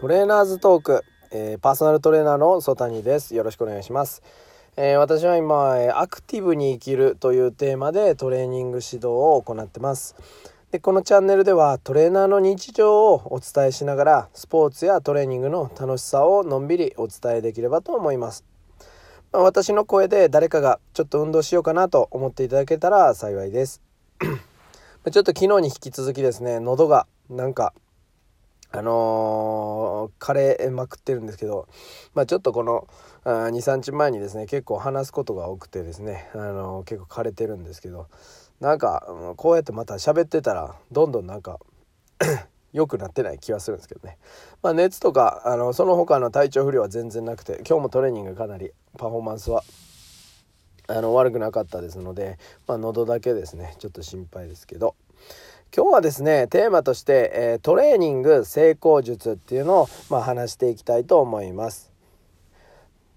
トレーナーズトーク、えー、パーソナルトレーナーの曽谷です。よろしくお願いします、えー、私は今アクティブに生きるというテーマでトレーニング指導を行ってます。でこのチャンネルではトレーナーの日常をお伝えしながらスポーツやトレーニングの楽しさをのんびりお伝えできればと思います。ま、私の声で誰かがちょっと運動しようかなと思っていただけたら幸いです。ちょっと昨日に引き続きですね喉がなんかあのー、枯れまくってるんですけど、まあ、ちょっとこの23日前にですね結構話すことが多くてですね、あのー、結構枯れてるんですけどなんかこうやってまた喋ってたらどんどんなんか 良くなってない気はするんですけどね、まあ、熱とかあのその他の体調不良は全然なくて今日もトレーニングかなりパフォーマンスはあの悪くなかったですので、まあ、喉だけですねちょっと心配ですけど。今日はですねテーマとして、えー、トレーニング成功術っていうのを、まあ、話していきたいと思います。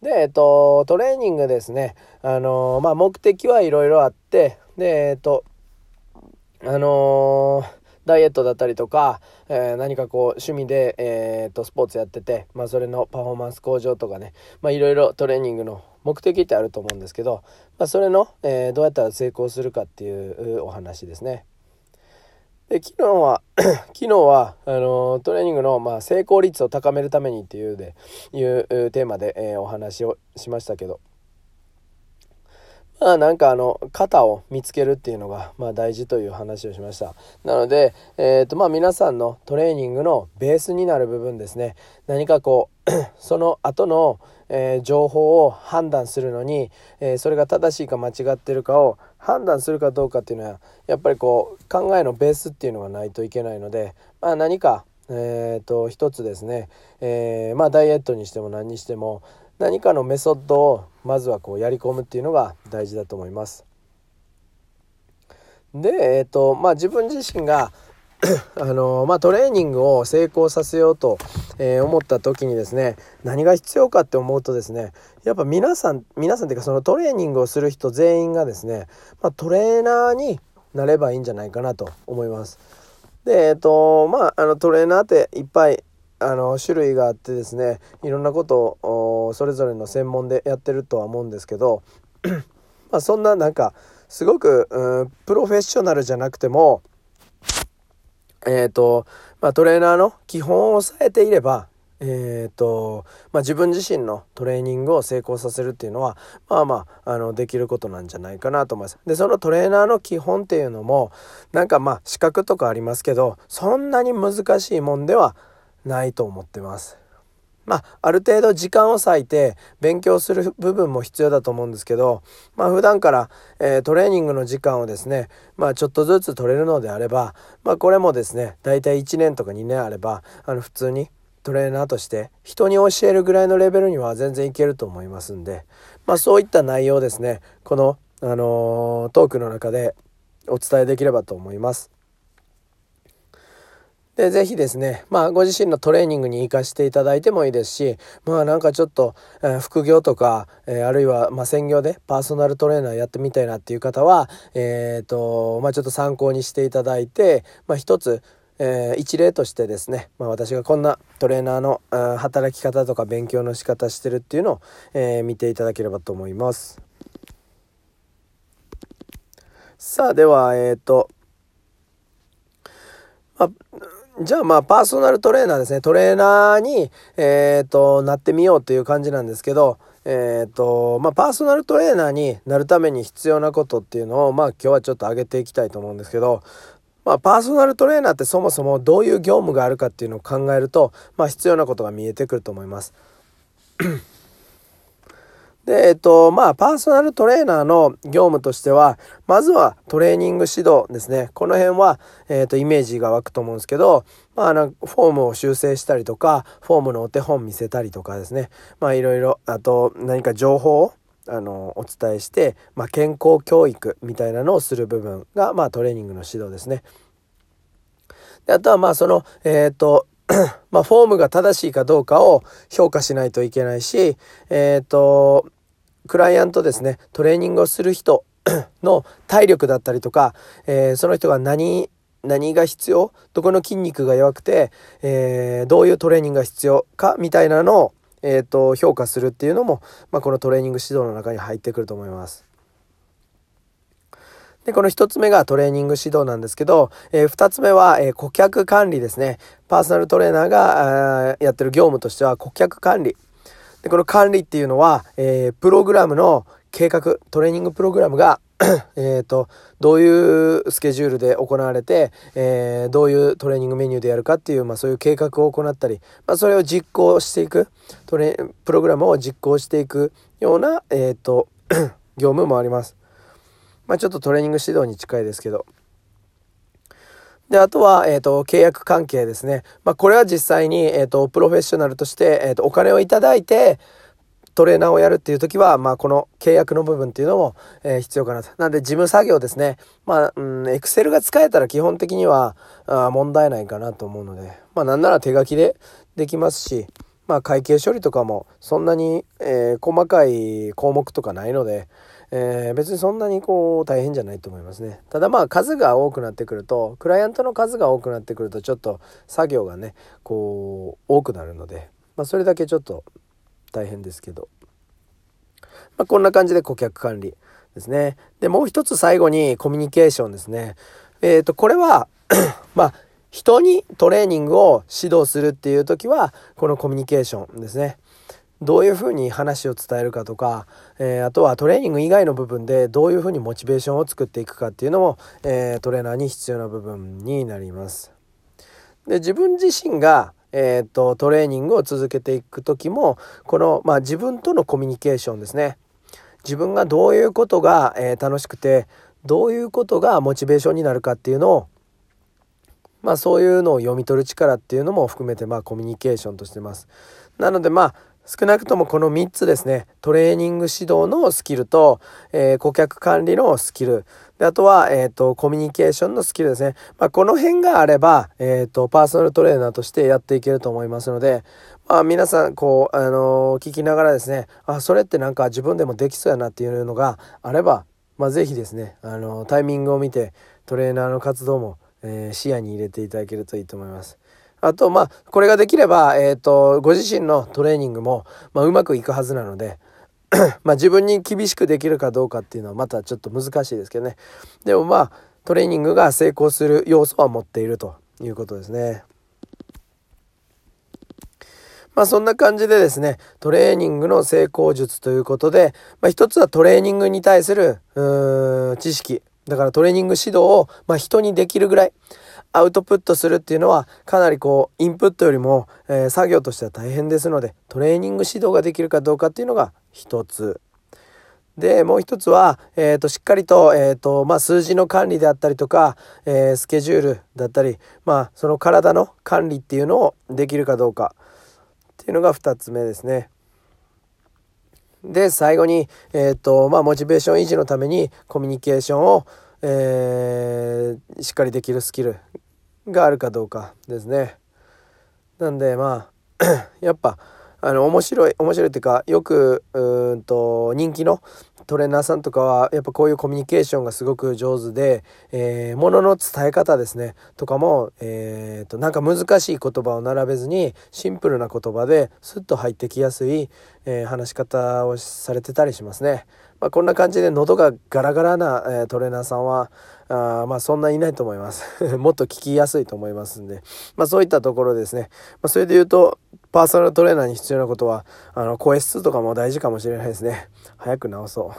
で、えっと、トレーニングですね、あのー、まあ、目的はいろいろあって、で、えっと、あのー、ダイエットだったりとか、えー、何かこう趣味で、えー、とスポーツやってて、まあ、それのパフォーマンス向上とかね、まあ、いろいろトレーニングの目的ってあると思うんですけど、まあ、それの、えー、どうやったら成功するかっていうお話ですね。で昨日は 昨日はあのトレーニングの、まあ、成功率を高めるためにっていうでいうテーマで、えー、お話をしましたけど。まあなんかあの型を見つけるっていうのがまあ大事という話をしました。なので、えーとまあ、皆さんのトレーニングのベースになる部分ですね。何かこう その後のえー、情報を判断するのに、えー、それが正しいか間違ってるかを判断するかどうかっていうのはやっぱりこう考えのベースっていうのがないといけないので、まあ、何か、えーと、一つですね、えまあ、ダイエットにしても何にしても何かのメソッドをまずはこうやり込むっていうのが大事だと思います。で、えーとまあ、自分自身が あのまあ、トレーニングを成功させようと、えー、思った時にですね何が必要かって思うとですねやっぱ皆さん皆さんっていうかそのトレーニングをする人全員がですね、まあ、トレーナーになればいいんじゃないかなと思います。でえっ、とまああのトレーナーっていっぱいあの種類があってですねいろんなことをそれぞれの専門でやってるとは思うんですけど まあそんななんかすごく、プロフェッショナルじゃなくてもえっ、ー、と、まあ、トレーナーの基本を押さえていれば、えっ、ー、と、まあ、自分自身のトレーニングを成功させるっていうのは、まあまあ、あの、できることなんじゃないかなと思います。で、そのトレーナーの基本っていうのも、なんかまあ、資格とかありますけど、そんなに難しいもんではないと思ってます。まあ、ある程度時間を割いて勉強する部分も必要だと思うんですけど、まあ、普段から、えー、トレーニングの時間をですね、まあ、ちょっとずつ取れるのであれば、まあ、これもですね、大体1年とか2年あれば、あの、普通にトレーナーとして人に教えるぐらいのレベルには全然いけると思いますんで、まあ、そういった内容ですね、この、あのー、トークの中でお伝えできればと思います。で、ぜひですね、まあ、ご自身のトレーニングに活かしていただいてもいいですし、まあ、なんかちょっと、えー、副業とか、えー、あるいは、まあ、専業でパーソナルトレーナーやってみたいなっていう方は、えっ、ー、と、まあ、ちょっと参考にしていただいて、まあ、一つ、えー、一例としてですね、まあ、私がこんなトレーナーの働き方とか勉強の仕方してるっていうのを、えー、見ていただければと思います。さあ、では、えっ、ー、と、あじゃあまあパーソナルトレーナーですね。トレーナーに、えっ、ー、と、なってみようという感じなんですけど、えっ、ー、と、まあパーソナルトレーナーになるために必要なことっていうのを、まあ今日はちょっと上げていきたいと思うんですけど、まあパーソナルトレーナーってそもそもどういう業務があるかっていうのを考えると、まあ必要なことが見えてくると思います。で、えっと、まあ、パーソナルトレーナーの業務としては、まずはトレーニング指導ですね。この辺は、えっと、イメージが湧くと思うんですけど、まあ、フォームを修正したりとか、フォームのお手本見せたりとかですね。まあ、いろいろ、あと、何か情報を、あの、お伝えして、まあ、健康教育みたいなのをする部分が、まあ、トレーニングの指導ですね。であとは、まあ、その、えっ、と、まあ、フォームが正しいかどうかを評価しないといけないし、えっ、と、クライアントですね、トレーニングをする人 の体力だったりとか、えー、その人が何何が必要？どこの筋肉が弱くて、えー、どういうトレーニングが必要かみたいなのを、えーと、評価するっていうのも、まあ、このトレーニング指導の中に入ってくると思います。で、この1つ目がトレーニング指導なんですけど、えー、2つ目は、えー、顧客管理ですね。パーソナルトレーナーがやってる業務としては顧客管理。で、この管理っていうのは、えー、プログラムの計画、トレーニングプログラムが えっと、どういうスケジュールで行われて、えー、どういうトレーニングメニューでやるかっていう、まあそういう計画を行ったり、まあそれを実行していく、トレ、プログラムを実行していくような、えっ、ー、と、業務もあります。まあちょっとトレーニング指導に近いですけど。で、あとは、えっ、ー、と、契約関係ですね。まあこれは実際に、えっ、と、プロフェッショナルとして、えっ、と、お金をいただいて、トレーナーをやるっていう時は、まあ、この契約の部分っていうのも、え、必要かなと。なんで、事務作業ですね。まあ、うん、エクセルが使えたら基本的には、あ問題ないかなと思うので、まあ、なんなら手書きでできますし、まあ、会計処理とかも、そんなに、え、細かい項目とかないので、えー、別にそんなにこう大変じゃないと思いますね。ただまあ数が多くなってくると、クライアントの数が多くなってくるとちょっと作業がね、こう多くなるので、まあそれだけちょっと大変ですけど、まあ、こんな感じで顧客管理ですね。でもう一つ最後にコミュニケーションですね。えっ、ー、とこれは まあ人にトレーニングを指導するっていう時はこのコミュニケーションですね。どういうふうに話を伝えるかとか、えー、あとはトレーニング以外の部分でどういうふうにモチベーションを作っていくかっていうのも、えー、トレーナーに必要な部分になります。で自分自身がえーと、トレーニングを続けていく時もこの、まあ、自分とのコミュニケーションですね自分がどういうことが、えー、楽しくてどういうことがモチベーションになるかっていうのをまあそういうのを読み取る力っていうのも含めてまあコミュニケーションとしてます。なのでまあ少なくともこの3つですね。トレーニング指導のスキルと、えー、顧客管理のスキル。であとは、えっ、ー、とコミュニケーションのスキルですね、まあ、この辺があれば、えっ、ー、とパーソナルトレーナーとしてやっていけると思いますので、まあ、皆さんこう、あの聞きながらですねあそれってなんか自分でもできそうやなっていうのがあれば、まあ、是非ですね、あのタイミングを見てトレーナーの活動も、え視野に入れていただけるといいと思います。あと、まあ、これができれば、えっ、ー、と、ご自身のトレーニングも、まあ、うまくいくはずなので、まあ、自分に厳しくできるかどうかっていうのはまたちょっと難しいですけどね。でもまあ、トレーニングが成功する要素は持っているということですね。まあそんな感じでですね、トレーニングの成功術ということで、まあ一つはトレーニングに対する、知識。だからトレーニング指導を、まあ、人にできるぐらい。アウトプットするっていうのはかなりこうインプットよりも、えー、作業としては大変ですのでトレーニング指導ができるかどうかっていうのが一つ。でもう一つは、えーと、しっかりと,、えーとまあ、数字の管理であったりとか、えー、スケジュールだったり、まあ、その体の管理っていうのをできるかどうかっていうのが2つ目ですね。で最後に、えーとまあ、モチベーション維持のためにコミュニケーションを、えー、しっかりできるスキルがあるかどうかですね。なんでまあ やっぱあの面白い面白いっていうかよくうんと人気のトレーナーさんとかはやっぱこういうコミュニケーションがすごく上手で、えー、ものの伝え方ですねとかも、えーと、なんか難しい言葉を並べずにシンプルな言葉ですっと入ってきやすい、えー、話し方をされてたりしますね。まあ、こんな感じで喉がガラガラな、えー、トレーナーさんはあまあそんないないと思います。もっと聞きやすいと思いますんで、まあ、そういったところですね、まあ、それで言うとパーソナルトレーナーに必要なことはあの声質とかも大事かもしれないですね。早く直そ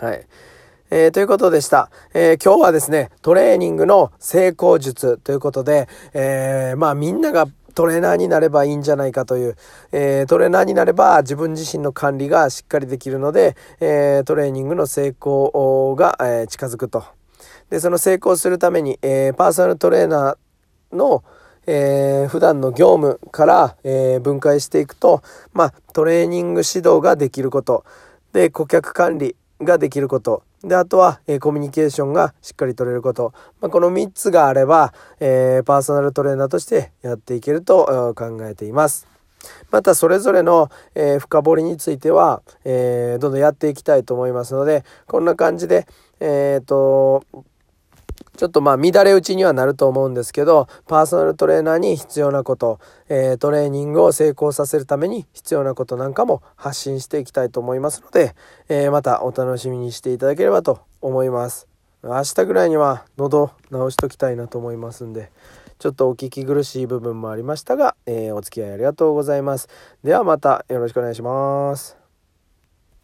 う。はい。えー、ということでした、えー、今日はですねトレーニングの成功術ということで、えー、まあみんながトレーナーになればいいんじゃないかという、えー、トレーナーになれば自分自身の管理がしっかりできるので、えー、トレーニングの成功が、えー、近づくと。で、その成功するために、えパーソナルトレーナーの、えー、普段の業務から、え分解していくと、まあ、トレーニング指導ができること、で、顧客管理ができること、で、あとは、えー、コミュニケーションがしっかり取れること。まあ、この3つがあれば、えー、パーソナルトレーナーとしてやっていけると考えています。またそれぞれの、えー、深掘りについては、えー、どんどんやっていきたいと思いますので、こんな感じで、えっ、と、ちょっとまあ乱れ打ちにはなると思うんですけど、パーソナルトレーナーに必要なこと、えー、トレーニングを成功させるために必要なことなんかも発信していきたいと思いますので、えー、またお楽しみにしていただければと思います。明日ぐらいには喉治しときたいなと思いますんで、ちょっとお聞き苦しい部分もありましたが、えー、お付き合いありがとうございます。ではまたよろしくお願いします。